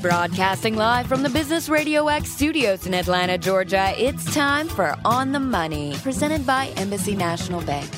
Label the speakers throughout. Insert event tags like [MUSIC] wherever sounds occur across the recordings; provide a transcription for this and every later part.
Speaker 1: Broadcasting live from the Business Radio X studios in Atlanta, Georgia, it's time for On the Money, presented by Embassy National Bank.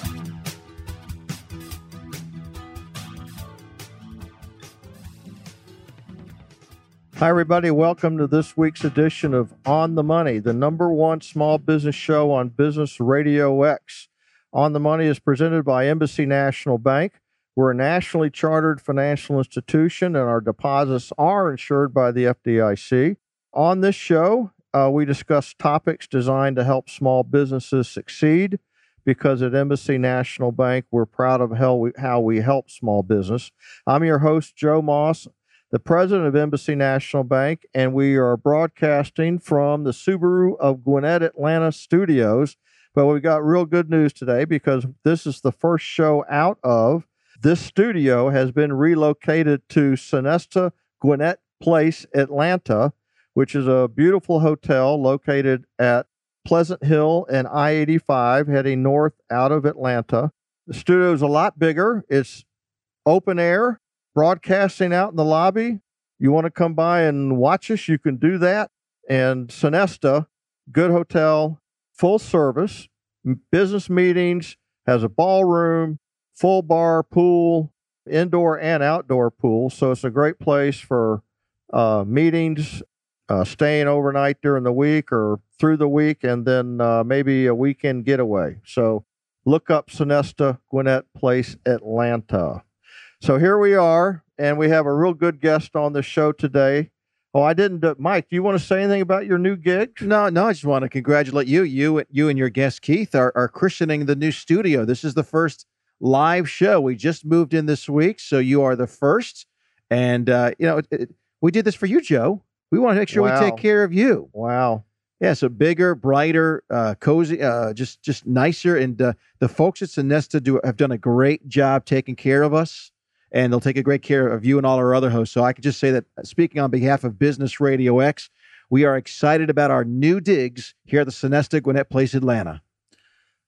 Speaker 2: Hi, everybody. Welcome to this week's edition of On the Money, the number one small business show on Business Radio X. On the Money is presented by Embassy National Bank. We're a nationally chartered financial institution, and our deposits are insured by the FDIC. On this show, uh, we discuss topics designed to help small businesses succeed because at Embassy National Bank, we're proud of how we, how we help small business. I'm your host, Joe Moss, the president of Embassy National Bank, and we are broadcasting from the Subaru of Gwinnett, Atlanta studios. But we've got real good news today because this is the first show out of this studio has been relocated to Sonesta Gwinnett Place, Atlanta, which is a beautiful hotel located at Pleasant Hill and I 85, heading north out of Atlanta. The studio is a lot bigger. It's open air, broadcasting out in the lobby. You want to come by and watch us, you can do that. And Sonesta, good hotel, full service, business meetings, has a ballroom, full bar pool, indoor and outdoor pool. So it's a great place for uh, meetings, uh, staying overnight during the week or through the week, and then uh, maybe a weekend getaway. So look up Sonesta Gwinnett Place, Atlanta. So here we are, and we have a real good guest on the show today. Oh, I didn't. Uh, Mike, do you want to say anything about your new gig?
Speaker 3: No, no. I just want to congratulate you. You, you, and your guest Keith are, are christening the new studio. This is the first live show. We just moved in this week, so you are the first. And uh, you know, it, it, we did this for you, Joe. We want to make sure
Speaker 2: Wow.
Speaker 3: we take care of you.
Speaker 2: Wow.
Speaker 3: Yeah, so bigger, brighter, uh, cozy, uh, just just nicer. And uh, the folks at Sonesta do have done a great job taking care of us, and they'll take a great care of you and all our other hosts. So I can just say that, uh, speaking on behalf of Business Radio X, we are excited about our new digs here at the Sonesta Gwinnett Place, Atlanta.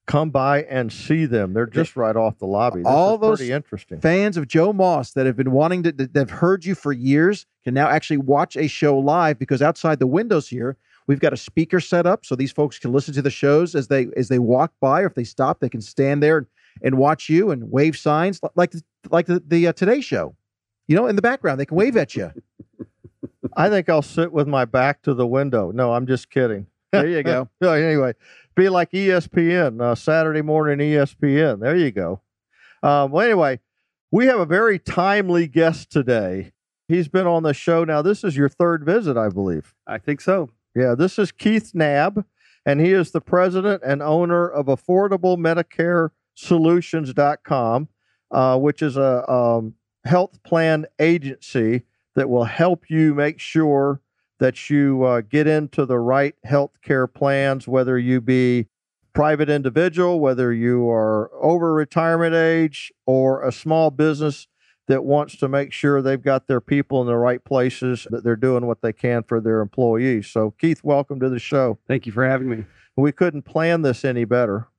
Speaker 2: Come by and see them. They're just right off the lobby. This
Speaker 3: All those
Speaker 2: pretty interesting.
Speaker 3: Fans of Joe Moss that have been wanting to, that have heard you for years can now actually watch a show live because outside the windows here, we've got a speaker set up so these folks can listen to the shows as they as they walk by or if they stop, they can stand there and, watch you and wave signs like the, like the, the uh, Today Show. You know, in the background, they can wave at you.
Speaker 2: I think I'll sit with my back to the window. No, I'm just kidding.
Speaker 3: There you go. [LAUGHS]
Speaker 2: Anyway, be like ESPN, uh, Saturday morning ESPN. There you go. Um, well, anyway, we have a very timely guest today. He's been on the show now. This is your third visit, I believe.
Speaker 4: I think so.
Speaker 2: Yeah, this is Keith Knabb, and he is the president and owner of Affordable Medicare Solutions.com, uh, which is a um, health plan agency that will help you make sure that you uh, get into the right health care plans, whether you be private individual, whether you are over retirement age, or a small business that wants to make sure they've got their people in the right places, that they're doing what they can for their employees. So, Keith, welcome to the show.
Speaker 4: Thank you for having me.
Speaker 2: We couldn't plan this any better.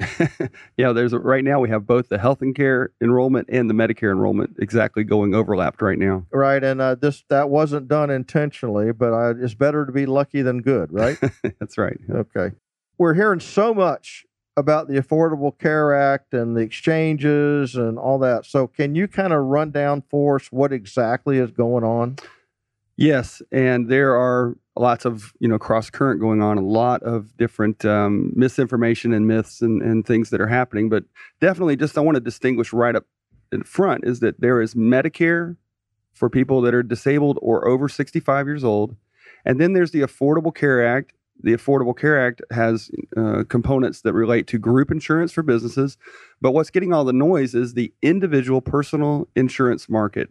Speaker 2: [LAUGHS]
Speaker 4: yeah, there's a, right now we have both the health and care enrollment and the Medicare enrollment exactly going overlapped right now.
Speaker 2: Right, and uh, this that wasn't done intentionally, but uh, it's better to be lucky than good, right? [LAUGHS]
Speaker 4: That's right.
Speaker 2: okay. We're hearing so much about the Affordable Care Act and the exchanges and all that. So, can you kind of run down for us what exactly is going on?
Speaker 4: Yes, and there are lots of you know cross current going on, a lot of different um, misinformation and myths and, and things that are happening. But definitely, just I want to distinguish right up in front is that there is Medicare for people that are disabled or over 65 years old, and then there's the Affordable Care Act. The Affordable Care Act has uh, components that relate to group insurance for businesses, but what's getting all the noise is the individual personal insurance market.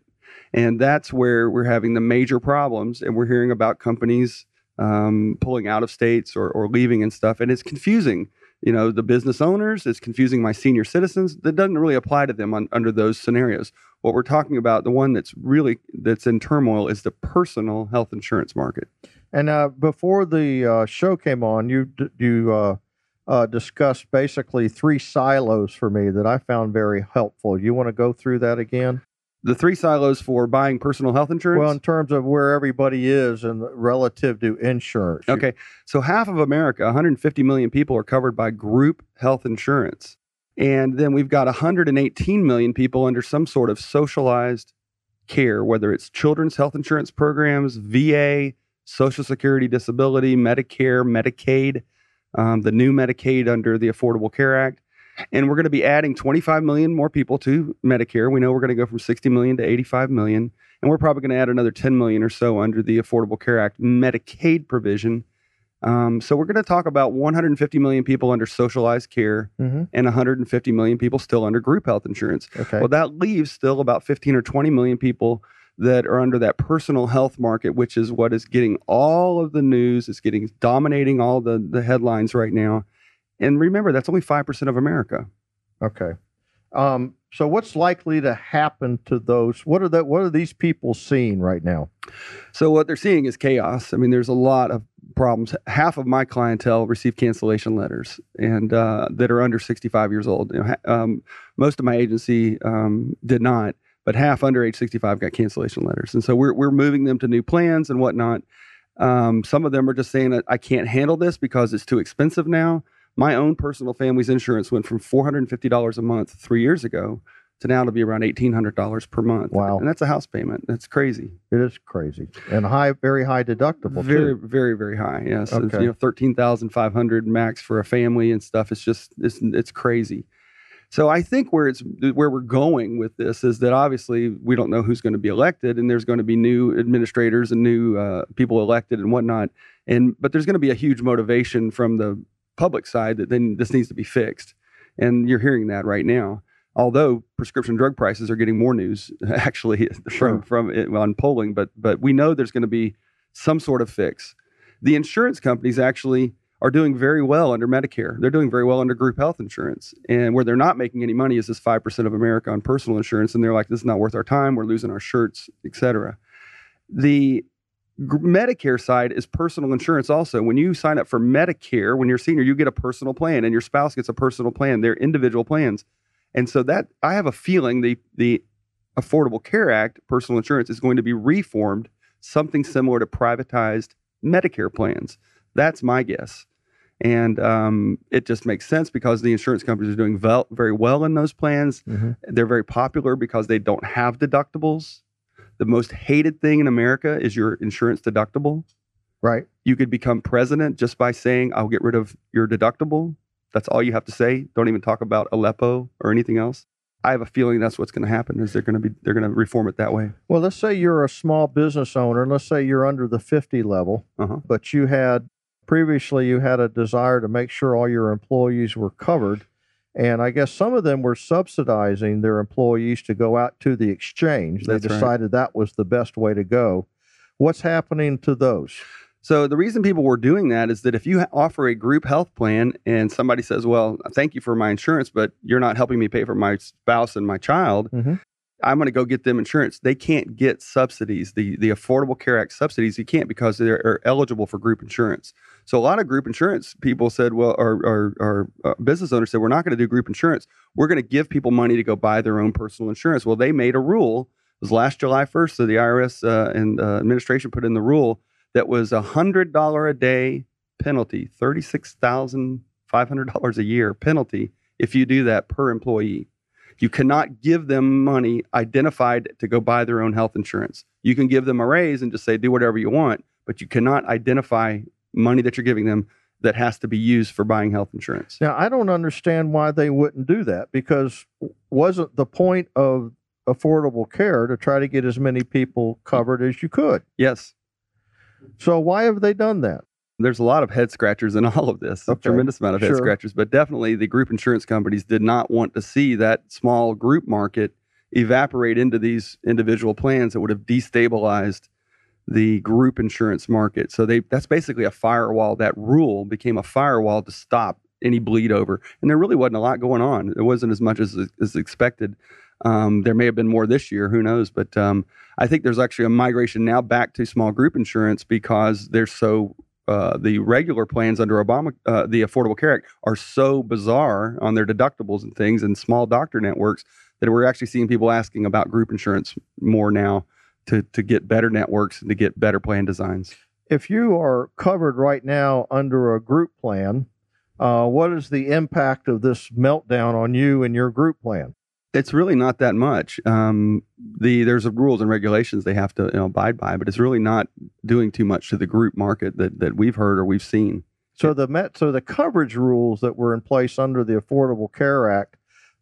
Speaker 4: And that's where we're having the major problems. And we're hearing about companies um, pulling out of states or, or leaving and stuff. And it's confusing, you know, the business owners, it's confusing my senior citizens. That doesn't really apply to them on, under those scenarios. What we're talking about, the one that's really that's in turmoil is the personal health insurance market.
Speaker 2: And uh, before the uh, show came on, you d- you uh, uh, discussed basically three silos for me that I found very helpful. You want to go through that again?
Speaker 4: The three silos for buying personal health insurance?
Speaker 2: Well, in terms of where everybody is and relative to insurance.
Speaker 4: Okay. So half of America, 150 million people, are covered by group health insurance. And then we've got 118 million people under some sort of socialized care, whether it's children's health insurance programs, VA, Social Security, Disability, Medicare, Medicaid, um, the new Medicaid under the Affordable Care Act. And we're going to be adding 25 million more people to Medicare. We know we're going to go from 60 million to 85 million. And we're probably going to add another 10 million or so under the Affordable Care Act Medicaid provision. Um, so we're going to talk about 150 million people under socialized care
Speaker 2: Mhm.
Speaker 4: and 150 million people still under group health insurance.
Speaker 2: Okay.
Speaker 4: Well, that leaves still about 15 or 20 million people that are under that personal health market, which is what is getting all of the news. It's getting dominating all the, the headlines right now. And remember, that's only 5% of America.
Speaker 2: Okay. Um, so what's likely to happen to those? What are that? What are these people seeing right now?
Speaker 4: So what they're seeing is chaos. I mean, there's a lot of problems. Half of my clientele receive cancellation letters, and uh, that are under 65 years old. You know, um, most of my agency um, did not, but half under age 65 got cancellation letters, and so we're we're moving them to new plans and whatnot. Um, some of them are just saying that I can't handle this because it's too expensive now. My own personal family's insurance went from $450 a month three years ago to now to be around $1,800 per month.
Speaker 2: Wow.
Speaker 4: And that's a house payment. That's crazy.
Speaker 2: It is crazy and high, very high deductible
Speaker 4: very
Speaker 2: too.
Speaker 4: very very high yes
Speaker 2: Okay.
Speaker 4: you know 13500 max for a family and stuff it's just it's it's crazy so i think where it's where we're going with this is that obviously we don't know who's going to be elected and there's going to be new administrators and new uh, people elected and whatnot and but there's going to be a huge motivation from the public side that then this needs to be fixed and you're hearing that right now although prescription drug prices are getting more news [LAUGHS] actually
Speaker 2: Sure.
Speaker 4: from from it on polling but but we know there's going to be some sort of fix the insurance companies actually are doing very well under Medicare. They're doing very well under group health insurance. And where they're not making any money is this 5% of America on personal insurance. And they're like, this is not worth our time. We're losing our shirts, et cetera. The Medicare side is personal insurance also. When you sign up for Medicare, when you're senior, you get a personal plan and your spouse gets a personal plan. They're individual plans. And so that I have a feeling the the Affordable Care Act, personal insurance, is going to be reformed, something similar to privatized Medicare plans. That's my guess. And um, it just makes sense because the insurance companies are doing vel- very well in those plans.
Speaker 2: Mhm.
Speaker 4: They're very popular because they don't have deductibles. The most hated thing in America is your insurance deductible.
Speaker 2: Right.
Speaker 4: You could become president just by saying, I'll get rid of your deductible. That's all you have to say. Don't even talk about Aleppo or anything else. I have a feeling that's what's going to happen is they're going to be they're going to reform it that way.
Speaker 2: Well, let's say you're a small business owner, and let's say you're under the 50 level,
Speaker 4: Uh-huh.
Speaker 2: but you had previously you had a desire to make sure all your employees were covered. And I guess some of them were subsidizing their employees to go out to the exchange. They
Speaker 4: That's right.
Speaker 2: decided that was the best way to go. What's happening to those?
Speaker 4: So the reason people were doing that is that if you offer a group health plan and somebody says, "Well, thank you for my insurance, but you're not helping me pay for my spouse and my child,"
Speaker 2: Mhm.
Speaker 4: I'm going to go get them insurance. They can't get subsidies, the the Affordable Care Act subsidies. You can't because they are eligible for group insurance. So a lot of group insurance people said, "Well," our or, or uh, business owners said, "We're not going to do group insurance. We're going to give people money to go buy their own personal insurance." Well, they made a rule. It was last July 1st. So the IRS uh, and uh, administration put in the rule that was a hundred dollar a day penalty, thirty six thousand five hundred dollars a year penalty if you do that per employee. You cannot give them money identified to go buy their own health insurance. You can give them a raise and just say do whatever you want, but you cannot identify money that you're giving them that has to be used for buying health insurance.
Speaker 2: Now, I don't understand why they wouldn't do that because wasn't the point of affordable care to try to get as many people covered as you could?
Speaker 4: Yes,
Speaker 2: So why have they done that?
Speaker 4: there's a lot of head scratchers in [LAUGHS] all of this, a tremendous amount of head
Speaker 2: sure.
Speaker 4: scratchers, but definitely the group insurance companies did not want to see that small group market evaporate into these individual plans that would have destabilized the group insurance market. So they that's basically a firewall. That rule became a firewall to stop any bleed over. And there really wasn't a lot going on. It wasn't as much as as expected. Um, there may have been more this year, who knows? But um, I think there's actually a migration now back to small group insurance because they're so uh, the regular plans under Obama, uh, the Affordable Care Act, are so bizarre on their deductibles and things, and small doctor networks that we're actually seeing people asking about group insurance more now to to get better networks and to get better plan designs.
Speaker 2: If you are covered right now under a group plan, uh, what is the impact of this meltdown on you and your group plan?
Speaker 4: It's really not that much. Um, the there's rules and regulations they have to you know, abide by, but it's really not doing too much to the group market that that we've heard or we've seen.
Speaker 2: So the met, so the coverage rules that were in place under the Affordable Care Act,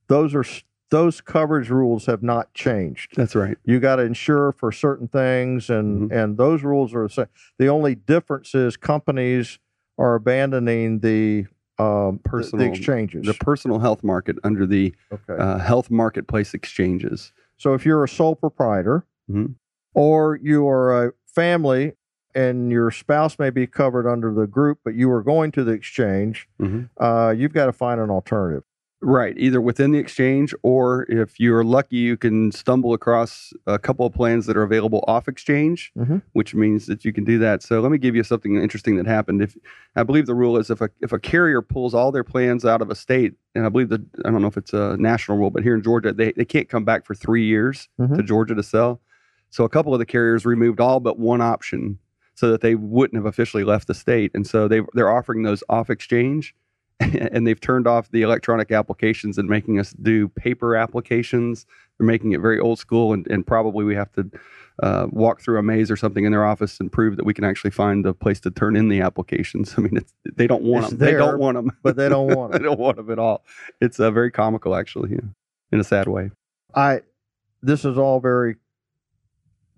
Speaker 2: those are those coverage rules have not changed.
Speaker 4: That's right.
Speaker 2: You got to insure for certain things, and
Speaker 4: Mhm.
Speaker 2: and those rules are the same. The only difference is companies are abandoning the um,
Speaker 4: Personal-
Speaker 2: the exchanges.
Speaker 4: The personal health market under the
Speaker 2: okay.
Speaker 4: uh, health marketplace exchanges.
Speaker 2: so if you're a sole proprietor,
Speaker 4: Mhm.
Speaker 2: or you are a family and your spouse may be covered under the group, but you are going to the exchange,
Speaker 4: Mhm.
Speaker 2: uh, you've got to find an alternative.
Speaker 4: Right, either within the exchange or if you're lucky, you can stumble across a couple of plans that are available off exchange,
Speaker 2: Mhm.
Speaker 4: which means that you can do that. So let me give you something interesting that happened. If I believe the rule is if a if a carrier pulls all their plans out of a state, and I believe that I don't know if it's a national rule, but here in Georgia, they, they can't come back for three years
Speaker 2: Mhm.
Speaker 4: to Georgia to sell. So a couple of the carriers removed all but one option so that they wouldn't have officially left the state. And so they they're offering those off exchange [LAUGHS] and they've turned off the electronic applications and making us do paper applications. They're making it very old school, and, and probably we have to uh, walk through a maze or something in their office and prove that we can actually find a place to turn in the applications. [LAUGHS] I mean, it's, they don't want
Speaker 2: It's
Speaker 4: them. They don't want them.
Speaker 2: But they don't want [LAUGHS] them.
Speaker 4: they
Speaker 2: it.
Speaker 4: don't want them at all. It's uh, very comical, actually, yeah, in a sad way.
Speaker 2: I this is all very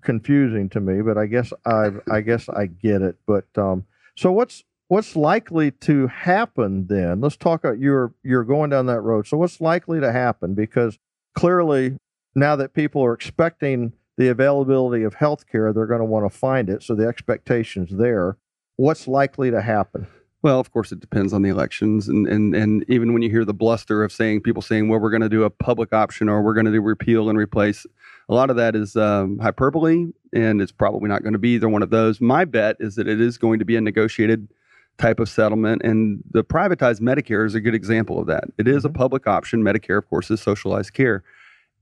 Speaker 2: confusing to me, but I guess I I guess I get it. But um, so what's what's likely to happen then? Let's talk. About, you're you're going down that road. So what's likely to happen? Because clearly now that people are expecting the availability of health care, they're going to want to find it. So the expectation's there. What's likely to happen?
Speaker 4: Well, of course, it depends on the elections, and and and even when you hear the bluster of saying people saying, "Well, we're going to do a public option or we're going to do repeal and replace," a lot of that is um, hyperbole, and it's probably not going to be either one of those. My bet is that it is going to be a negotiated type of settlement, and the privatized Medicare is a good example of that. It is a
Speaker 2: Mhm.
Speaker 4: public option. Medicare, of course, is socialized care,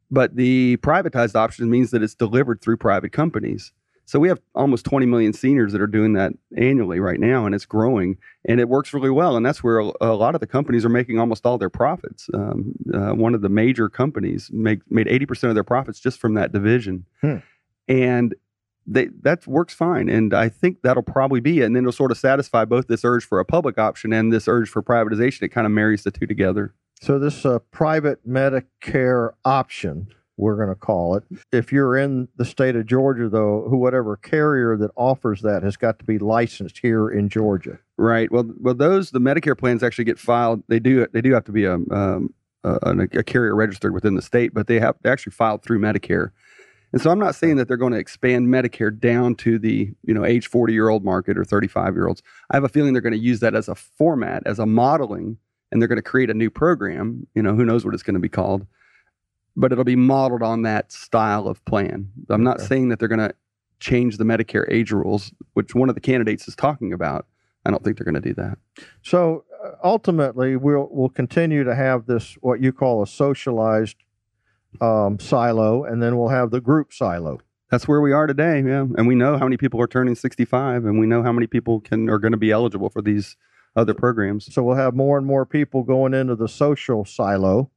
Speaker 4: but the privatized option means that it's delivered through private companies. So we have almost 20 million seniors that are doing that annually right now, and it's growing and it works really well. And that's where a, a lot of the companies are making almost all their profits. Um, uh, one of the major companies make, made 80% of their profits just from that division.
Speaker 2: Hmm.
Speaker 4: And they, that works fine. And I think that'll probably be it. And then it'll sort of satisfy both this urge for a public option and this urge for privatization. It kind of marries the two together.
Speaker 2: So this uh, private Medicare option, we're going to call it. If you're in the state of Georgia, though, who whatever carrier that offers that has got to be licensed here in Georgia.
Speaker 4: Right. Well, well, those the Medicare plans actually get filed. They do. They do have to be a um, a, a carrier registered within the state, but they have they actually filed through Medicare. And so I'm not saying that they're going to expand Medicare down to the you know age 40 year old market or 35 year olds. I have a feeling they're going to use that as a format, as a modeling, and they're going to create a new program. You know, who knows what it's going to be called, but it'll be modeled on that style of plan. I'm not
Speaker 2: Okay.
Speaker 4: saying that they're going to change the Medicare age rules, which one of the candidates is talking about. I don't think they're going to do that.
Speaker 2: So uh, ultimately, we'll we'll continue to have this what you call a socialized um, silo, and then we'll have the group silo.
Speaker 4: That's where we are today, yeah. And we know how many people are turning 65, and we know how many people can are going to be eligible for these other programs.
Speaker 2: So we'll have more and more people going into the social silo.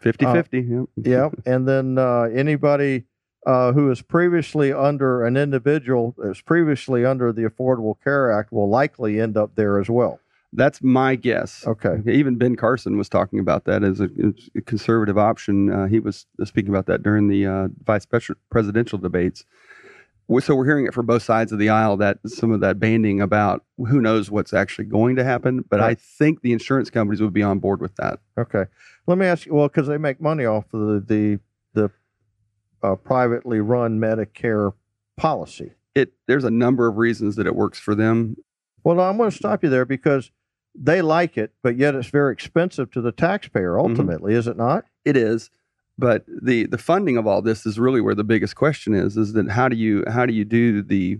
Speaker 4: 50
Speaker 2: Uh,
Speaker 4: 50. Yeah.
Speaker 2: Yeah, and then uh, anybody uh, who is previously under an individual was previously under the Affordable Care Act will likely end up there as well.
Speaker 4: That's my guess.
Speaker 2: Okay.
Speaker 4: Even Ben Carson was talking about that as a, a conservative option. Uh, he was speaking about that during the uh, vice presidential debates. So we're hearing it from both sides of the aisle that some of that banding about who knows what's actually going to happen. But I think the insurance companies would be on board with that.
Speaker 2: Okay. Let me ask you. Well, because they make money off of the the, the uh, privately run Medicare policy.
Speaker 4: It there's a number of reasons that it works for them.
Speaker 2: Well, I'm going to stop you there because they like it, but yet it's very expensive to the taxpayer. Mm-hmm. Ultimately, is it not?
Speaker 4: It is, but the the funding of all this is really where the biggest question is. Is that how do you how do you do the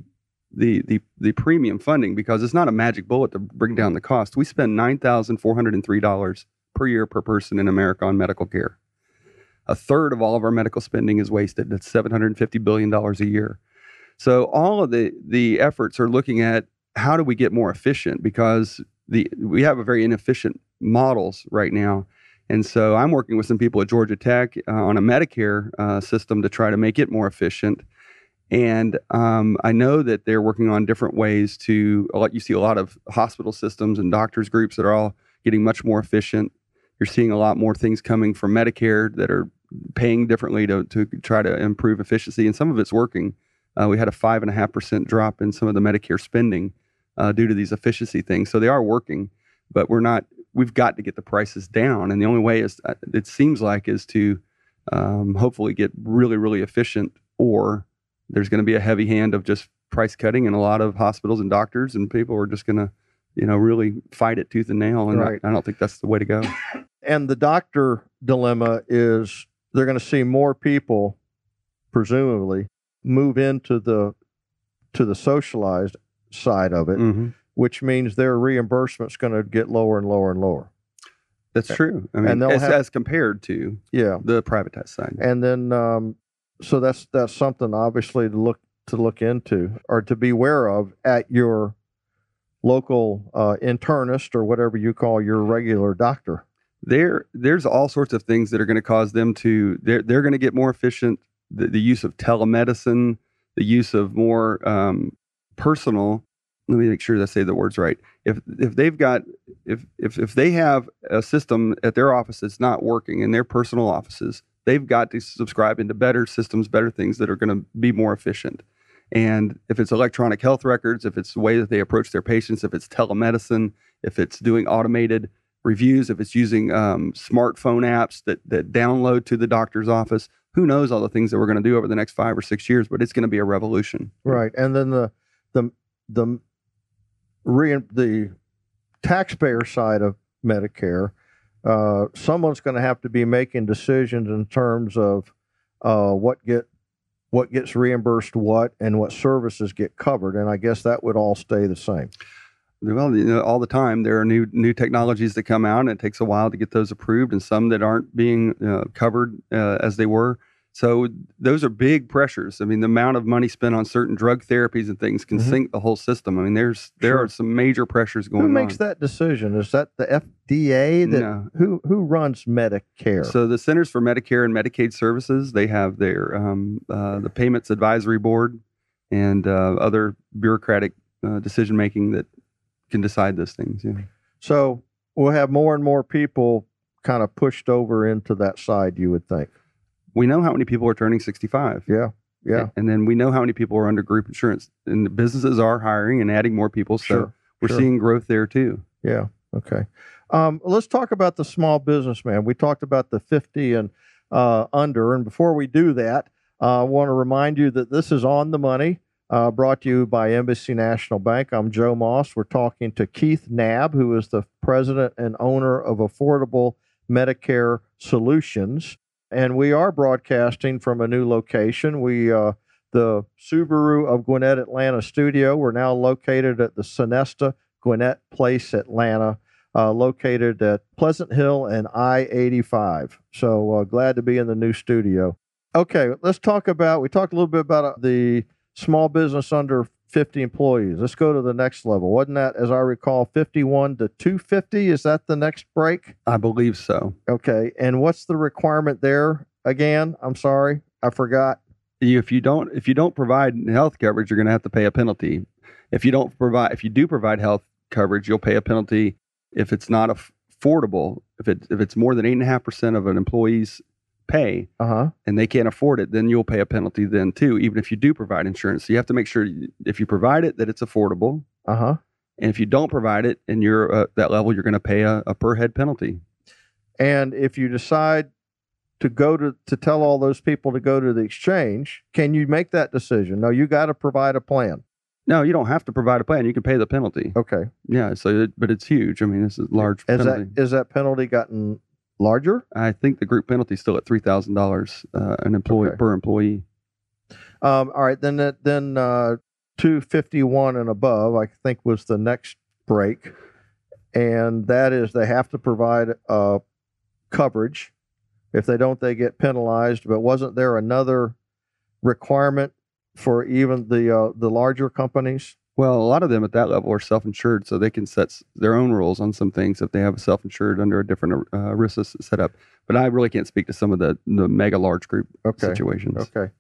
Speaker 4: the the the premium funding because it's not a magic bullet to bring down the cost. We spend nine thousand four hundred and three dollars per year per person in America on medical care. A third of all of our medical spending is wasted. That's seven hundred and fifty billion dollars a year. So all of the the efforts are looking at how do we get more efficient because the we have a very inefficient models right now. And so I'm working with some people at Georgia Tech uh, on a Medicare uh, system to try to make it more efficient. And um, I know that they're working on different ways to. You see a lot of hospital systems and doctors groups that are all getting much more efficient. You're seeing a lot more things coming from Medicare that are paying differently to, to try to improve efficiency, and some of it's working. Uh, we had a five and a half percent drop in some of the Medicare spending uh, due to these efficiency things, so they are working. But we're not. We've got to get the prices down, and the only way is uh, it seems like is to um, hopefully get really, really efficient, or there's going to be a heavy hand of just price cutting, and a lot of hospitals and doctors and people are just going to you know, really fight it tooth and nail. And right. I, I, don't think that's the way to go. [COUGHS]
Speaker 2: And the doctor dilemma is they're going to see more people, presumably, move into the to the socialized side of it, mm-hmm. which means their reimbursement's going to get lower and lower and lower.
Speaker 4: That's true. I mean, as, have, as compared to
Speaker 2: yeah
Speaker 4: the privatized side.
Speaker 2: And then, um, so that's that's something obviously to look to look into or to be aware of at your local uh, internist or whatever you call your regular doctor.
Speaker 4: There, there's all sorts of things that are going to cause them to. They're they're going to get more efficient. The, the, use of telemedicine, the use of more um, personal. Let me make sure that I say the words right. If if they've got if if if they have a system at their office that's not working in their personal offices, they've got to subscribe into better systems, better things that are going to be more efficient. And if it's electronic health records, if it's the way that they approach their patients, if it's telemedicine, if it's doing automated reviews, if it's using um, smartphone apps that that download to the doctor's office, who knows all the things that we're going to do over the next five or six years? But it's going to be a revolution.
Speaker 2: Right, and then the the the re, the taxpayer side of Medicare, uh, someone's going to have to be making decisions in terms of uh, what get what gets reimbursed what and what services get covered and i guess that would all stay the same.
Speaker 4: Well you know, all the time there are new new technologies that come out and it takes a while to get those approved and some that aren't being uh, covered uh, as they were so those are big pressures. I mean, the amount of money spent on certain drug therapies and things can mm-hmm. sink the whole system. I mean, there's there sure. are some major pressures going on.
Speaker 2: Who makes
Speaker 4: on.
Speaker 2: that decision? Is that the FDA? That no. who who runs Medicare?
Speaker 4: So the Centers for Medicare and Medicaid Services they have their um, uh, the Payments Advisory Board and uh, other bureaucratic uh, decision making that can decide those things. Yeah.
Speaker 2: So we'll have more and more people kind of pushed over into that side. You would think
Speaker 4: we know how many people are turning 65.
Speaker 2: Yeah. Yeah.
Speaker 4: And then we know how many people are under group insurance. And the businesses are hiring and adding more people. So sure, we're sure. seeing growth there too.
Speaker 2: Yeah. Okay. Um, let's talk about the small businessman. We talked about the 50 and uh, under. And before we do that, uh, I want to remind you that this is On the Money, uh, brought to you by Embassy National Bank. I'm Joe Moss. We're talking to Keith Knabb, who is the president and owner of Affordable Medicare Solutions and we are broadcasting from a new location. We uh, the Subaru of Gwinnett Atlanta studio. We're now located at the Sonesta Gwinnett Place, Atlanta, uh, located at Pleasant Hill and I 85. So uh, glad to be in the new studio. Okay, let's talk about. We talked a little bit about uh, the small business under 50 employees. Let's go to the next level. Wasn't that, as I recall, 51 to 250? Is that the next break?
Speaker 4: I believe so.
Speaker 2: Okay. And what's the requirement there again? I'm sorry, I forgot.
Speaker 4: If you don't, if you don't provide health coverage, you're going to have to pay a penalty. If you don't provide, if you do provide health coverage, you'll pay a penalty if it's not affordable. If it if it's more than eight and a half percent of an employee's pay uh-huh. and they can't afford it, then you'll pay a penalty then too, even if you do provide insurance. So you have to make sure if you provide it that it's affordable. Uh huh. And if you don't provide it and you're uh, that level, you're going to pay a, a per head penalty.
Speaker 2: And if you decide to go to to tell all those people to go to the exchange, can you make that decision? No, you got to provide a plan.
Speaker 4: No, you don't have to provide a plan. You can pay the penalty.
Speaker 2: Okay.
Speaker 4: Yeah. So, it, but it's huge. I mean, this is large. Is
Speaker 2: penalty. that is that penalty gotten larger?
Speaker 4: I think the group penalty is still at three thousand uh, dollars an employee okay. per employee.
Speaker 2: Um, all right, then then uh, 251 and above, I think was the next break. And that is they have to provide uh, coverage. If they don't, they get penalized. But wasn't there another requirement for even the uh, the larger companies?
Speaker 4: Well, a lot of them at that level are self-insured, so they can set their own rules on some things if they have a self-insured under a different uh, risk setup. But I really can't speak to some of the, the mega large group
Speaker 2: Okay.
Speaker 4: situations.
Speaker 2: Okay.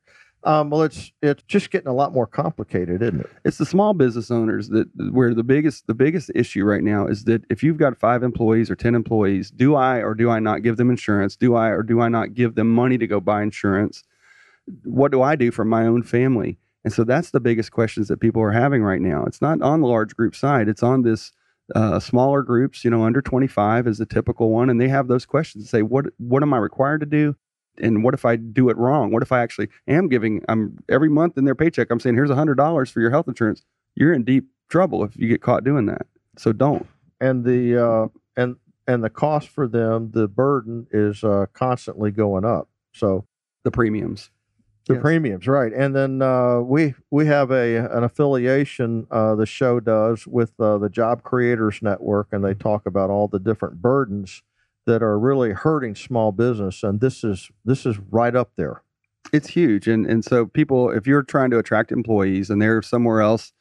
Speaker 2: Um, well, it's it's just getting a lot more complicated, isn't it?
Speaker 4: It's the small business owners that where the biggest the biggest issue right now is that if you've got five employees or ten employees, do I or do I not give them insurance? Do I or do I not give them money to go buy insurance? What do I do for my own family? And so that's the biggest questions that people are having right now. It's not on the large group side. It's on this uh, smaller groups. You know, under twenty five is the typical one, and they have those questions. Say, what what am I required to do? and what if I do it wrong? What if I actually am giving? I'm every month in their paycheck. I'm saying, here's a hundred dollars for your health insurance. You're in deep trouble if you get caught doing that. So don't.
Speaker 2: And the uh, and and the cost for them, the burden is uh, constantly going up. So
Speaker 4: The premiums.
Speaker 2: The
Speaker 4: Yes.
Speaker 2: premiums, right? And then uh, we we have a an affiliation uh, the show does with uh, the Job Creators Network, and they talk about all the different burdens that are really hurting small business, and this is this is right up there.
Speaker 4: It's huge, and and so people, if you're trying to attract employees and they're somewhere else,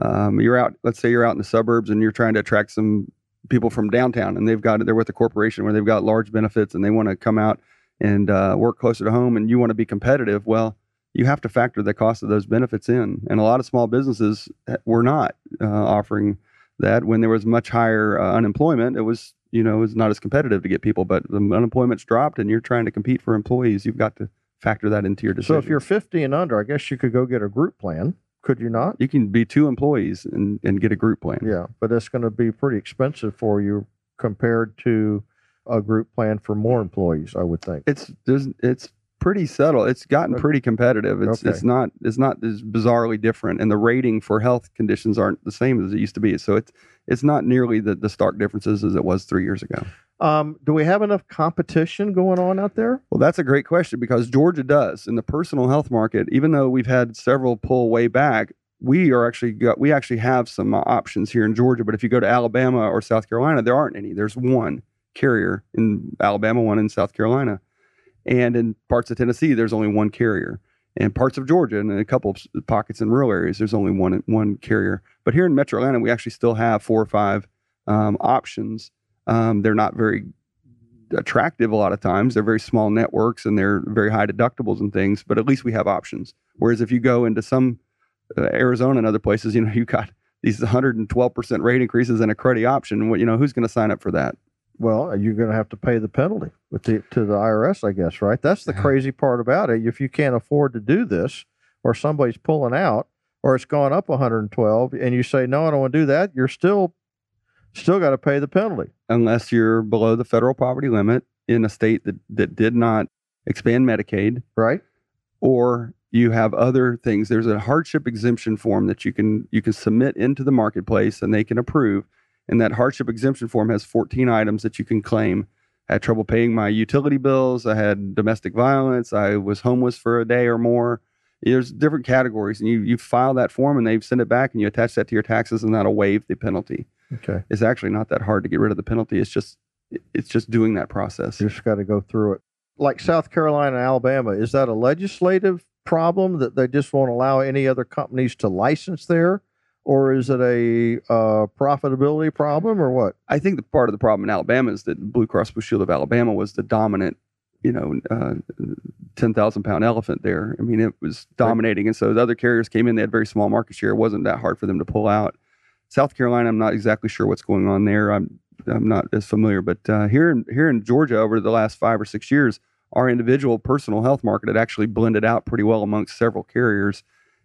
Speaker 4: um, you're out. Let's say you're out in the suburbs and you're trying to attract some people from downtown, and they've got they're with a corporation where they've got large benefits and they want to come out and uh, work closer to home, and you want to be competitive. Well, you have to factor the cost of those benefits in, and a lot of small businesses uh, were not uh, offering that when there was much higher uh, unemployment. It was you know it was not as competitive to get people, but the unemployment's dropped, and you're trying to compete for employees. You've got to factor that into your decision.
Speaker 2: So if you're 50 and under, I guess you could go get a group plan. Could you not?
Speaker 4: you can be two employees and, and get a group plan.
Speaker 2: Yeah, but it's going to be pretty expensive for you compared to a group plan for more employees. I would think.
Speaker 4: It's there's it's pretty subtle. It's gotten pretty competitive. It's
Speaker 2: Okay.
Speaker 4: it's not it's not as bizarrely different, and the rating for health conditions aren't the same as it used to be. So it's it's not nearly the, the stark differences as it was three years ago.
Speaker 2: Um, do we have enough competition going on out there?
Speaker 4: Well, that's a great question because Georgia does in the personal health market. Even though we've had several pull way back, we are actually got we actually have some uh, options here in Georgia. But if you go to Alabama or South Carolina, there aren't any. There's one carrier in Alabama, one in South Carolina, and in parts of Tennessee, there's only one carrier. And parts of Georgia and a couple of pockets in rural areas, there's only one one carrier. But here in Metro Atlanta, we actually still have four or five um, options. Um, they're not very attractive a lot of times. They're very small networks and they're very high deductibles and things, but at least we have options. Whereas if you go into some uh, Arizona and other places, you know, [LAUGHS] you got these 112% rate increases and a credit option. What you know, who's going to sign up for that?
Speaker 2: Well, you're going to have to pay the penalty with the, to the IRS, I guess, right? That's the
Speaker 4: Yeah.
Speaker 2: crazy part about it. If you can't afford to do this, or somebody's pulling out, or it's gone up 112, and you say no, I don't want to do that, you're still still got to pay the penalty.
Speaker 4: Unless you're below the federal poverty limit in a state that, that did not expand Medicaid,
Speaker 2: right?
Speaker 4: or you have other things. There's a hardship exemption form that you can you can submit into the marketplace and they can approve. And that hardship exemption form has 14 items that you can claim. I had trouble paying my utility bills. I had domestic violence. I was homeless for a day or more. There's different categories, and you you file that form and they send it back, and you attach that to your taxes, and that'll waive the penalty.
Speaker 2: Okay.
Speaker 4: It's actually not that hard to get rid of the penalty. It's just it's just doing that process.
Speaker 2: You just got to go through it. Like South Carolina and Alabama, is that a legislative problem that they just won't allow any other companies to license there? Or is it a uh, profitability problem or what?
Speaker 4: I think the part of the problem in Alabama is that Blue Cross Blue Shield of Alabama was the dominant, you know, uh, ten thousand pound elephant there. I mean, it was dominating, and so the other carriers came in. They had very small market share. It wasn't that hard for them to pull out. South Carolina, I'm not exactly sure what's going on there. I'm I'm not as familiar, but uh, here in here in Georgia, over the last five or six years, our individual personal health market had actually blended out pretty well amongst several carriers,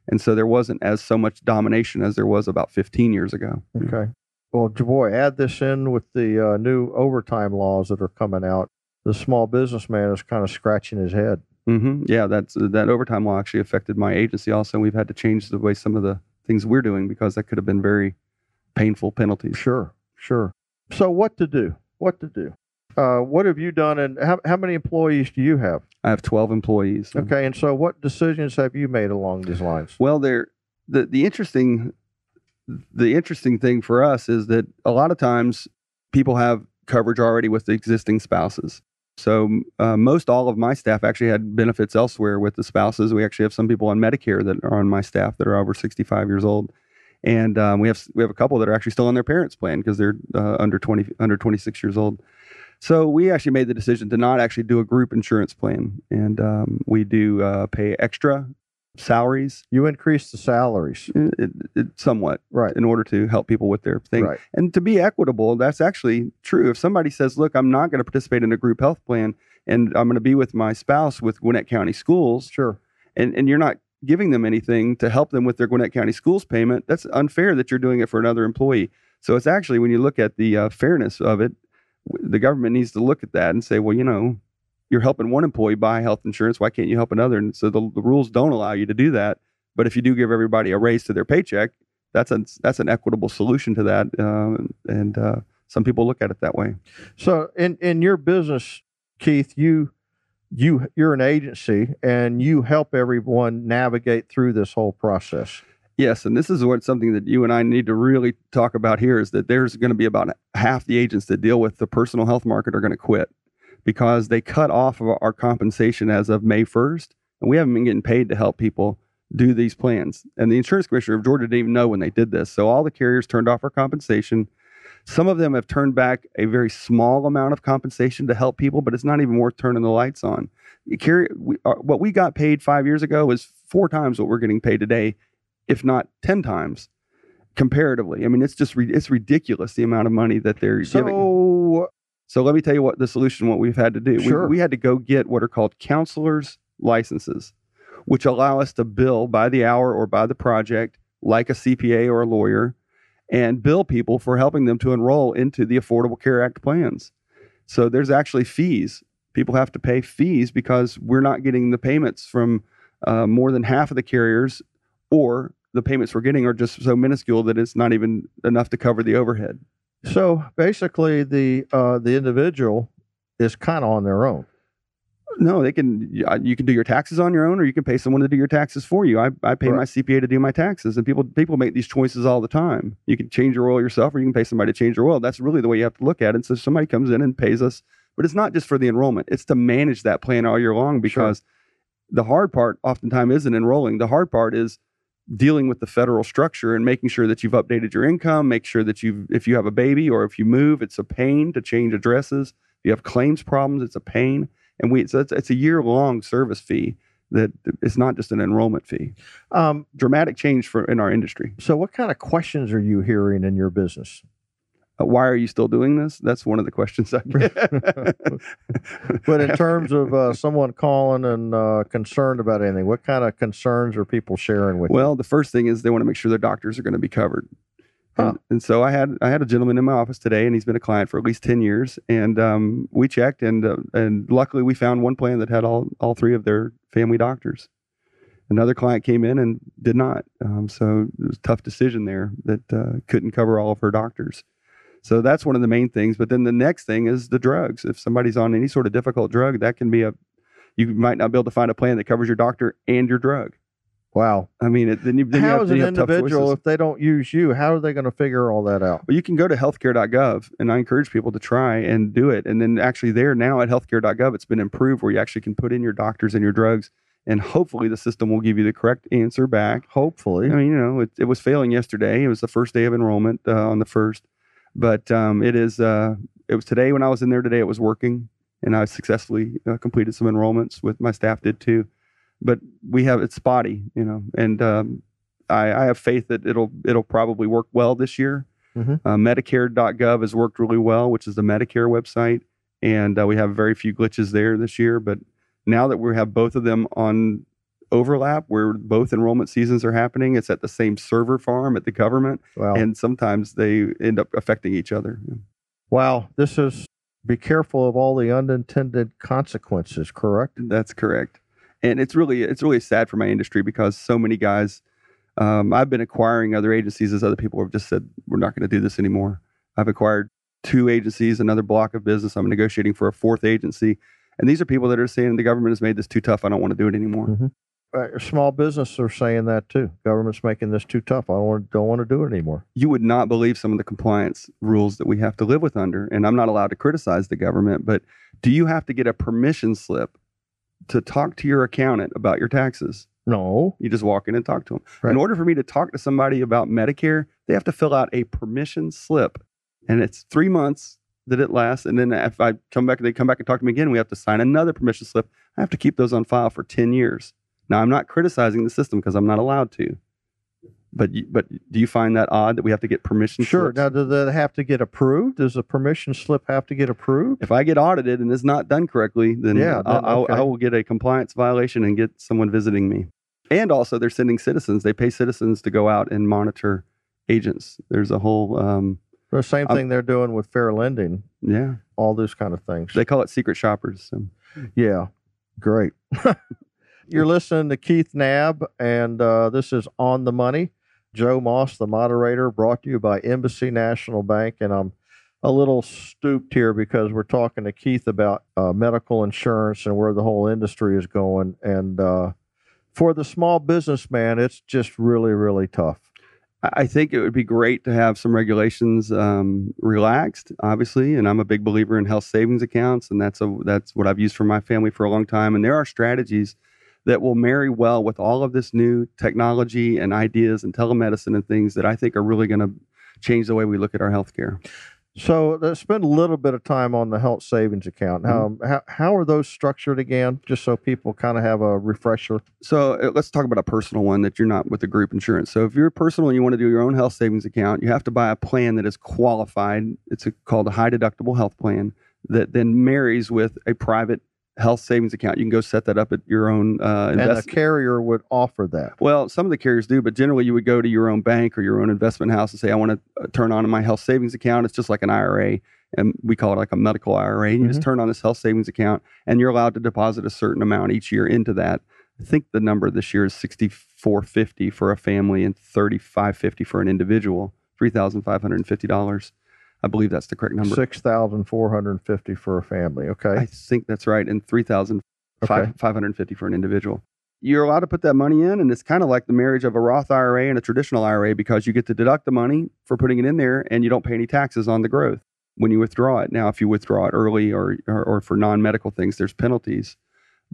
Speaker 4: and so there wasn't as so much domination as there was about 15 years ago.
Speaker 2: Okay. Well, boy, add this in with the uh, new overtime laws that are coming out. The small businessman is kind of scratching his head.
Speaker 4: Mm-hmm. Yeah, that's that overtime law actually affected my agency. Also, and we've had to change the way some of the things we're doing because that could have been very painful penalties.
Speaker 2: Sure, sure. So, what to do? What to do? Uh, what have you done, and how, how many employees do you have?
Speaker 4: I have 12 employees.
Speaker 2: Okay, and so what decisions have you made along these lines?
Speaker 4: Well, there the the interesting the interesting thing for us is that a lot of times people have coverage already with the existing spouses. So uh, most all of my staff actually had benefits elsewhere with the spouses. We actually have some people on Medicare that are on my staff that are over 65 years old, and um, we have we have a couple that are actually still on their parents' plan because they're uh, under 20 under 26 years old. So we actually made the decision to not actually do a group insurance plan, and um, we do uh, pay extra salaries.
Speaker 2: You increase the salaries,
Speaker 4: it, it, it, somewhat,
Speaker 2: right,
Speaker 4: in order to help people with their thing,
Speaker 2: right.
Speaker 4: and to be equitable. That's actually true. If somebody says, "Look, I'm not going to participate in a group health plan, and I'm going to be with my spouse with Gwinnett County Schools,"
Speaker 2: sure,
Speaker 4: and and you're not giving them anything to help them with their Gwinnett County Schools payment, that's unfair that you're doing it for another employee. So it's actually when you look at the uh, fairness of it, the government needs to look at that and say, well, you know, you're helping one employee buy health insurance. Why can't you help another? And so the, the rules don't allow you to do that. But if you do give everybody a raise to their paycheck, that's a that's an equitable solution to that. Uh, and uh, some people look at it that way.
Speaker 2: So in in your business, Keith, you you you're an agency and you help everyone navigate through this whole process.
Speaker 4: Yes, and this is what something that you and I need to really talk about here is that there's going to be about half the agents that deal with the personal health market are going to quit because they cut off of our compensation as of May 1st, and we haven't been getting paid to help people do these plans. And the insurance commissioner of Georgia didn't even know when they did this. So all the carriers turned off our compensation. Some of them have turned back a very small amount of compensation to help people, but it's not even worth turning the lights on. Carrier, we, uh, what we got paid five years ago was four times what we're getting paid today, if not 10 times comparatively. I mean, it's just, it's ridiculous the amount of money that they're
Speaker 2: so,
Speaker 4: giving. So let me tell you what the solution, what we've had to do.
Speaker 2: Sure.
Speaker 4: We, we had to go get what are called counselors licenses, which allow us to bill by the hour or by the project like a CPA or a lawyer and bill people for helping them to enroll into the Affordable Care Act plans. So there's actually fees. People have to pay fees because we're not getting the payments from uh, more than half of the carriers, or the payments we're getting are just so minuscule that it's not even enough to cover the overhead.
Speaker 2: So basically, the uh, the individual is kind of on their own.
Speaker 4: No, they can. You can do your taxes on your own, or you can pay someone to do your taxes for you. I, I pay right. my CPA to do my taxes, and people people make these choices all the time. You can change your oil yourself, or you can pay somebody to change your oil. That's really the way you have to look at it. And So somebody comes in and pays us, but it's not just for the enrollment; it's to manage that plan all year long. Because sure. the hard part, oftentimes, isn't enrolling. The hard part is dealing with the federal structure and making sure that you've updated your income, make sure that you've—if you have a baby or if you move, it's a pain to change addresses. If you have claims problems, it's a pain. And we so it's, it's a year long service fee that it's not just an enrollment fee. Um, Dramatic change for in our industry.
Speaker 2: So, what kind of questions are you hearing in your business?
Speaker 4: Uh, why are you still doing this? That's one of the questions I get. [LAUGHS]
Speaker 2: but in terms of uh, someone calling and uh, concerned about anything, what kind of concerns are people sharing with
Speaker 4: well,
Speaker 2: you?
Speaker 4: Well, the first thing is they want to make sure their doctors are going to be covered. Huh. And, and, so I had I had a gentleman in my office today, and he's been a client for at least ten years. And um, we checked, and uh, and luckily we found one plan that had all all three of their family doctors. Another client came in and did not. Um, so it was a tough decision there that uh, couldn't cover all of her doctors. So that's one of the main things. But then the next thing is the drugs. If somebody's on any sort of difficult drug, that can be a you might not be able to find a plan that covers your doctor and your drug.
Speaker 2: Wow.
Speaker 4: I mean, it, then you, then
Speaker 2: how
Speaker 4: you have,
Speaker 2: as an individual, if they don't use you, how are they going to figure all that out?
Speaker 4: Well, you can go to healthcare.gov, and I encourage people to try and do it. And then actually, there now at healthcare.gov, it's been improved where you actually can put in your doctors and your drugs, and hopefully the system will give you the correct answer back.
Speaker 2: Hopefully.
Speaker 4: I mean, you know, it, it was failing yesterday. It was the first day of enrollment uh, on the first but um, it is. Uh, it was today when I was in there today. It was working, and I successfully uh, completed some enrollments with my staff did too. But we have it's spotty, you know, and um, I, I, have faith that it'll it'll probably work well this year. Mm-hmm. Uh, Medicare.gov has worked really well, which is the Medicare website, and uh, we have very few glitches there this year. But now that we have both of them on overlap where both enrollment seasons are happening. It's at the same server farm at the government, wow. and sometimes they end up affecting each other.
Speaker 2: Wow, this is be careful of all the unintended consequences. Correct?
Speaker 4: That's correct, and it's really it's really sad for my industry because so many guys. Um, I've been acquiring other agencies as other people have just said we're not going to do this anymore. I've acquired two agencies, another block of business. I'm negotiating for a fourth agency. And these are people that are saying the government has made this too tough. I don't want to do it anymore. Mm-hmm.
Speaker 2: Uh, small business are saying that too. Government's making this too tough. I don't want, don't want to do it anymore.
Speaker 4: You would not believe some of the compliance rules that we have to live with under. And I'm not allowed to criticize the government, but do you have to get a permission slip to talk to your accountant about your taxes?
Speaker 2: No.
Speaker 4: You just walk in and talk to them.
Speaker 2: Right.
Speaker 4: In order for me to talk to somebody about Medicare, they have to fill out a permission slip. And it's three months that it lasts. And then if I come back, and they come back and talk to me again, we have to sign another permission slip. I have to keep those on file for 10 years. Now, I'm not criticizing the system because I'm not allowed to. But you, but do you find that odd that we have to get permission
Speaker 2: Sure.
Speaker 4: slips?
Speaker 2: Now, does that have to get approved? Does a permission slip have to get approved?
Speaker 4: if I get audited and it's not done correctly, then,
Speaker 2: Yeah, then,
Speaker 4: I'll-
Speaker 2: okay.
Speaker 4: I will get a compliance violation and get someone visiting me. And also, they're sending citizens. They pay citizens to go out and monitor agents. There's a whole, um,
Speaker 2: The same
Speaker 4: I'm-
Speaker 2: thing they're doing with fair lending,
Speaker 4: yeah,
Speaker 2: all those kind of things.
Speaker 4: they call it secret shoppers. So.
Speaker 2: Yeah, great. [LAUGHS] You're listening to Keith Nab, and uh, this is On the Money. Joe Moss, the moderator, brought to you by Embassy National Bank. And I'm a little stooped here because we're talking to Keith about uh, medical insurance and where the whole industry is going. And uh, for the small businessman, it's just really, really tough.
Speaker 4: I think it would be great to have some regulations um, relaxed, obviously, and I'm a big believer in health savings accounts, and that's a that's what I've used for my family for a long time. And there are strategies that will marry well with all of this new technology and ideas and telemedicine and things that I think are really going to change the way we look at our healthcare.
Speaker 2: So let's spend a little bit of time on the health savings account.
Speaker 4: Mm-hmm.
Speaker 2: How, how, how are those structured again? Just so people kind of have a refresher.
Speaker 4: So uh, let's talk about a personal one that you're not with the group insurance. So if you're personal and you want to do your own health savings account, you have to buy a plan that is qualified. It's a, called a high deductible health plan that then marries with a private health savings account. You can go set that up at your own uh,
Speaker 2: And
Speaker 4: invest.
Speaker 2: a carrier would offer that.
Speaker 4: well, some of the carriers do, but generally you would go to your own bank or your own investment house and say, I want to uh, turn on my health savings account. It's just like an IRA. And we call it like a medical IRA. And you just turn on this health savings account and you're allowed to deposit a certain amount each year into that. I think the number this year is 6450 for a family and 3550 for an individual, $3,550. I believe that's the correct number.
Speaker 2: Six thousand four hundred and fifty for a family. Okay.
Speaker 4: I think that's right, and three thousand
Speaker 2: Okay.
Speaker 4: five hundred and fifty for an individual. You're allowed to put that money in, and it's kind of like the marriage of a Roth IRA and a traditional IRA because you get to deduct the money for putting it in there, and you don't pay any taxes on the growth when you withdraw it. Now, if you withdraw it early or or, or for non-medical things, there's penalties.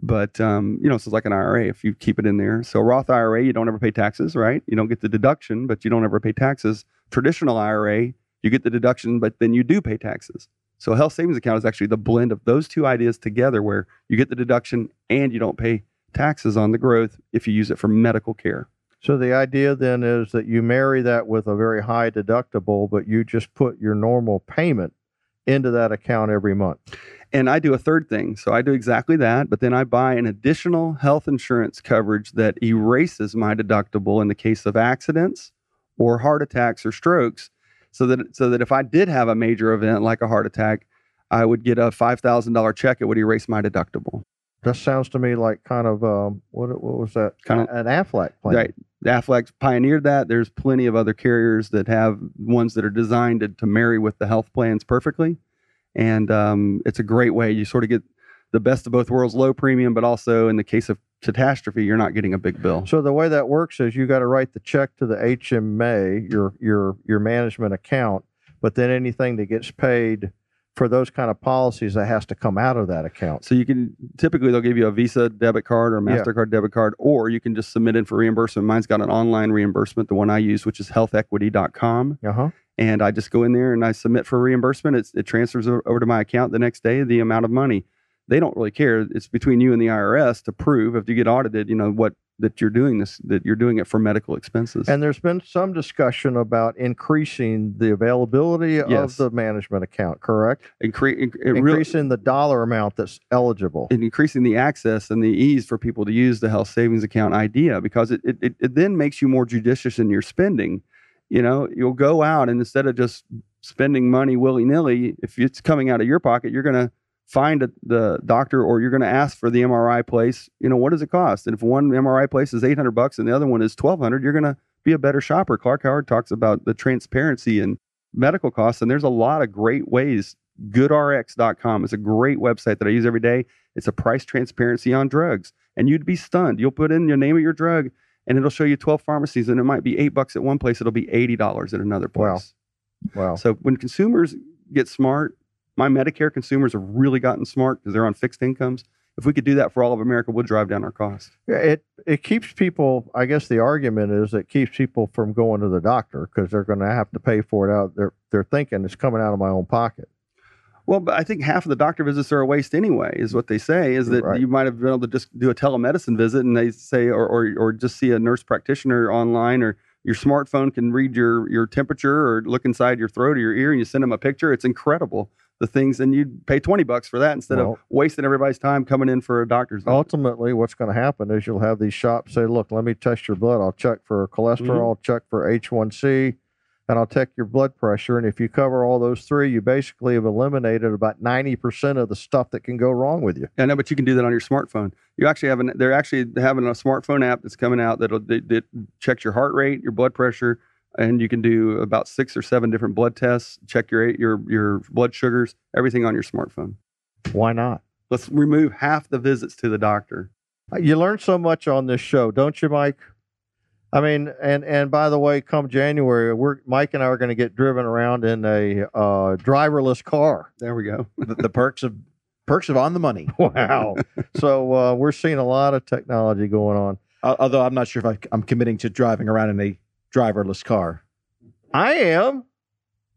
Speaker 4: But um, you know, so it's like an IRA if you keep it in there. So Roth IRA, you don't ever pay taxes, right? You don't get the deduction, but you don't ever pay taxes. Traditional IRA, you get the deduction, but then you do pay taxes. So a health savings account is actually the blend of those two ideas together where you get the deduction and you don't pay taxes on the growth if you use it for medical care.
Speaker 2: So the idea then is that you marry that with a very high deductible, but you just put your normal payment into that account every month.
Speaker 4: And I do a third thing. So I do exactly that, but then I buy an additional health insurance coverage that erases my deductible in the case of accidents or heart attacks or strokes so that so that if I did have a major event like a heart attack, I would get a $5,000 check it would erase my deductible.
Speaker 2: That sounds to me like kind of um, what what was that?
Speaker 4: Kinda-
Speaker 2: an Aflac plan.
Speaker 4: Right. Aflac's pioneered that. There's plenty of other carriers that have ones that are designed to, to marry with the health plans perfectly. And um, it's a great way. You sort of get the best of both worlds, low premium, but also in the case of catastrophe, you're not getting a big bill.
Speaker 2: So the way that works is you got to write the check to the HMA, your your your management account, but then anything that gets paid for those kind of policies that has to come out of that account.
Speaker 4: So you can typically they'll give you a Visa debit card or a
Speaker 2: Yeah.
Speaker 4: Mastercard debit card, or you can just submit in for reimbursement. Mine's got an online reimbursement, the one I use, which is healthequity.com.
Speaker 2: Uh huh.
Speaker 4: and I just go in there and I submit for reimbursement. It's, it transfers over to my account the next day the amount of money. They don't really care. It's between you and the IRS to prove if you get audited, you know what that you're doing this that you're doing it for medical expenses.
Speaker 2: And there's been some discussion about increasing the availability
Speaker 4: Yes.
Speaker 2: of the management account, correct?
Speaker 4: Incre- inc- it really-
Speaker 2: increasing the dollar amount that's eligible.
Speaker 4: and increasing the access and the ease for people to use the health savings account idea because it, it, it, it then makes you more judicious in your spending. You know, you'll go out and instead of just spending money willy nilly, if it's coming out of your pocket, you're going to find a, the doctor or you're going to ask for the MRI place. You know, what does it cost? And if one MRI place is 800 bucks and the other one is 1200, you're going to be a better shopper. Clark Howard talks about the transparency and medical costs, and there's a lot of great ways. GoodRx.com is a great website that I use every day. It's a price transparency on drugs. and you'd be stunned. You'll put in your name of your drug, and it'll show you 12 pharmacies, and it might be eight bucks at one place. It'll be $80 at another place.
Speaker 2: Wow. Wow.
Speaker 4: So when consumers get smart, my Medicare consumers have really gotten smart because they're on fixed incomes. If we could do that for all of America, we'll drive down our costs.
Speaker 2: Yeah, it it keeps people. I guess the argument is it keeps people from going to the doctor because they're going to have to pay for it out. They're they're thinking it's coming out of my own pocket.
Speaker 4: Well, but I think half of the doctor visits are a waste anyway, is what they say. Is that
Speaker 2: Right.
Speaker 4: you might have been able to just do a telemedicine visit and they say, or, or, or just see a nurse practitioner online, or your smartphone can read your, your temperature or look inside your throat or your ear and you send them a picture. It's incredible the things, and you'd pay 20 bucks for that instead
Speaker 2: Well-
Speaker 4: of wasting everybody's time coming in for a doctor's visit.
Speaker 2: Ultimately, what's going to happen is you'll have these shops say, "Look, let me test your blood. I'll check for cholesterol, mm-hmm. check for A1C, and I'll check your blood pressure. And if you cover all those three, you basically have eliminated about ninety percent of the stuff that can go wrong with you."
Speaker 4: I know, but you can do that on your smartphone. You actually have an, they're actually having a smartphone app that's coming out that'll that, that checks your heart rate, your blood pressure, and you can do about six or seven different blood tests, check your your your blood sugars, everything on your smartphone.
Speaker 2: Why not?
Speaker 4: Let's remove half the visits to the doctor.
Speaker 2: You learn so much on this show, don't you, Mike? I mean, and and by the way, come January, we're Mike and I are going to get driven around in a uh, driverless car.
Speaker 4: There we go. [LAUGHS]
Speaker 3: the, the perks of perks of on the money. [LAUGHS]
Speaker 2: Wow! so uh, we're seeing a lot of technology going on.
Speaker 3: Al- Although I'm not sure if I, I'm committing to driving around in a driverless car.
Speaker 2: I am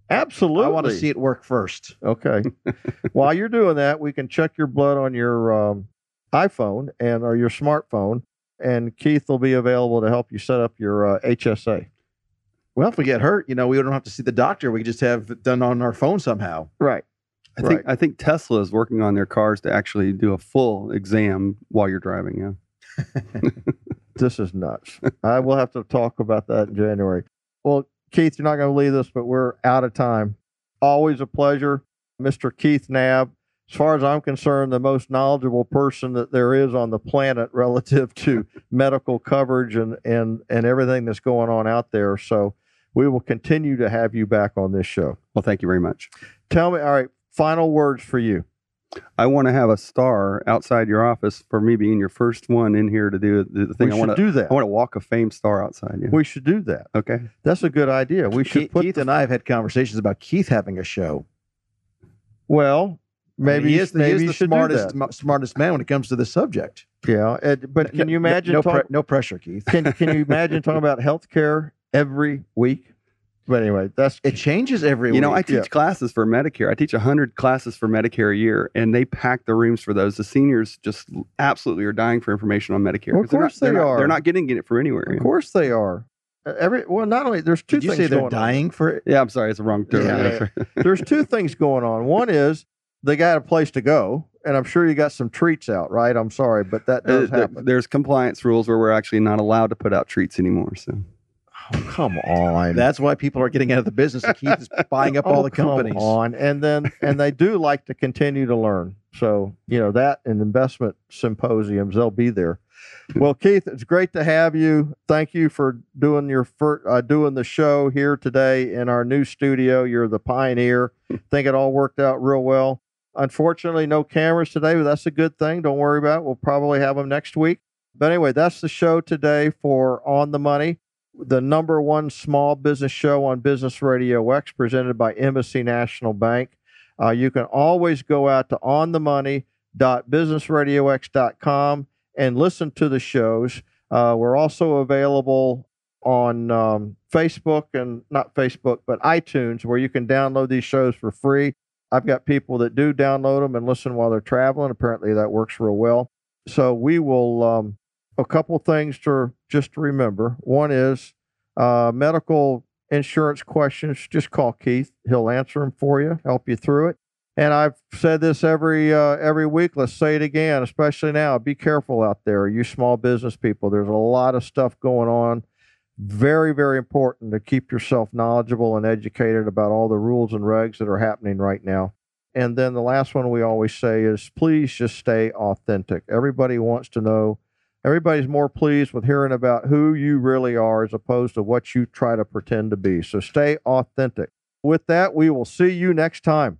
Speaker 2: absolutely.
Speaker 3: I want to see it work first.
Speaker 2: Okay. [LAUGHS] While you're doing that, we can check your blood on your um, iPhone and or your smartphone, and Keith will be available to help you set up your uh, HSA.
Speaker 3: Well, if we get hurt, you know, we don't have to see the doctor. We just have it done on our phone somehow.
Speaker 2: Right.
Speaker 4: I think
Speaker 2: Right.
Speaker 4: I think Tesla is working on their cars to actually do a full exam while you're driving. Yeah. [LAUGHS]
Speaker 2: This is nuts. I will have to talk about that in January. Well, Keith, you're not going to leave us, but we're out of time. Always a pleasure, Mr. Keith Nab. As far as I'm concerned, the most knowledgeable person that there is on the planet [LAUGHS] relative to medical coverage and, and, and everything that's going on out there. So we will continue to have you back on this show.
Speaker 4: Well, thank you very much.
Speaker 2: Tell me, all right, final words for you.
Speaker 4: I want to have a star outside your office for me being your first one in here to do the, the thing.
Speaker 2: we
Speaker 4: I
Speaker 2: should
Speaker 4: want to
Speaker 2: do that.
Speaker 4: I want to walk a fame star outside. Yeah.
Speaker 2: we should do that.
Speaker 4: Okay.
Speaker 2: That's a good idea. We should
Speaker 3: Keith,
Speaker 2: put
Speaker 3: Keith
Speaker 2: the-
Speaker 3: and I have had conversations about Keith having a show.
Speaker 2: well,
Speaker 3: I mean,
Speaker 2: maybe
Speaker 3: he is, the- he is
Speaker 2: you
Speaker 3: the
Speaker 2: should do
Speaker 3: smartest
Speaker 2: that.
Speaker 3: smartest man when it comes to this subject.
Speaker 2: Yeah, and- but can
Speaker 3: No-
Speaker 2: you imagine
Speaker 3: No,
Speaker 2: talk-
Speaker 3: pre- no pressure, Keith.
Speaker 2: can can you imagine talking [LAUGHS] about healthcare every week? But anyway, that's
Speaker 3: It changes every
Speaker 4: You know, I teach
Speaker 2: yeah.
Speaker 4: classes for Medicare. I teach 100 classes for Medicare a year, and they pack the rooms for those. The seniors just absolutely are dying for information on Medicare.
Speaker 2: Well, of
Speaker 4: 'cause they're
Speaker 2: course
Speaker 4: not, they're
Speaker 2: they
Speaker 4: not-
Speaker 2: are.
Speaker 4: They're not getting it for anywhere.
Speaker 2: of
Speaker 4: yeah.
Speaker 2: course they are. Uh, Every well, not only there's two
Speaker 3: Did you
Speaker 2: things
Speaker 3: say they're
Speaker 2: going
Speaker 3: dying for it?
Speaker 4: Yeah, I'm sorry, it's a wrong term.
Speaker 2: Yeah.
Speaker 4: That's right.
Speaker 2: on. There's two things going on. One is they got a place to go, and I'm sure you got some treats out, right? I'm sorry, but that
Speaker 4: Uh,
Speaker 2: does
Speaker 4: th-
Speaker 2: happen.
Speaker 4: there's compliance rules where we're actually not allowed to put out treats anymore. So
Speaker 2: Oh, come on.
Speaker 3: That's why people are getting out of the business. And Keith is [LAUGHS] buying up all
Speaker 2: Oh,
Speaker 3: the
Speaker 2: come
Speaker 3: companies.
Speaker 2: on, and then and they do like to continue to learn. So you know that and investment symposiums, they'll be there. Well, Keith, it's great to have you. Thank you for doing your fir- uh, doing the show here today in our new studio. You're the pioneer. think it all worked out real well. Unfortunately, no cameras today, but that's a good thing. Don't worry about it. We'll probably have them next week. But anyway, that's the show today for On the Money the number one small business show on Business Radio X, presented by Embassy National Bank. Uh, you can always go out to onthemoney.businessradiox.com and listen to the shows. Uh, we're also available on um, Facebook and not Facebook, but iTunes, where you can download these shows for free. I've got people that do download them and listen while they're traveling. Apparently, that works real well. So we will. Um, a couple things to just remember. One is uh, medical insurance questions. Just call Keith; he'll answer them for you, help you through it. And I've said this every uh, every week. Let's say it again, especially now. Be careful out there, you small business people. There's a lot of stuff going on. Very, very important to keep yourself knowledgeable and educated about all the rules and regs that are happening right now. And then the last one we always say is please just stay authentic. Everybody wants to know everybody's more pleased with hearing about who you really are as opposed to what you try to pretend to be. So stay authentic. With that, we will see you next time.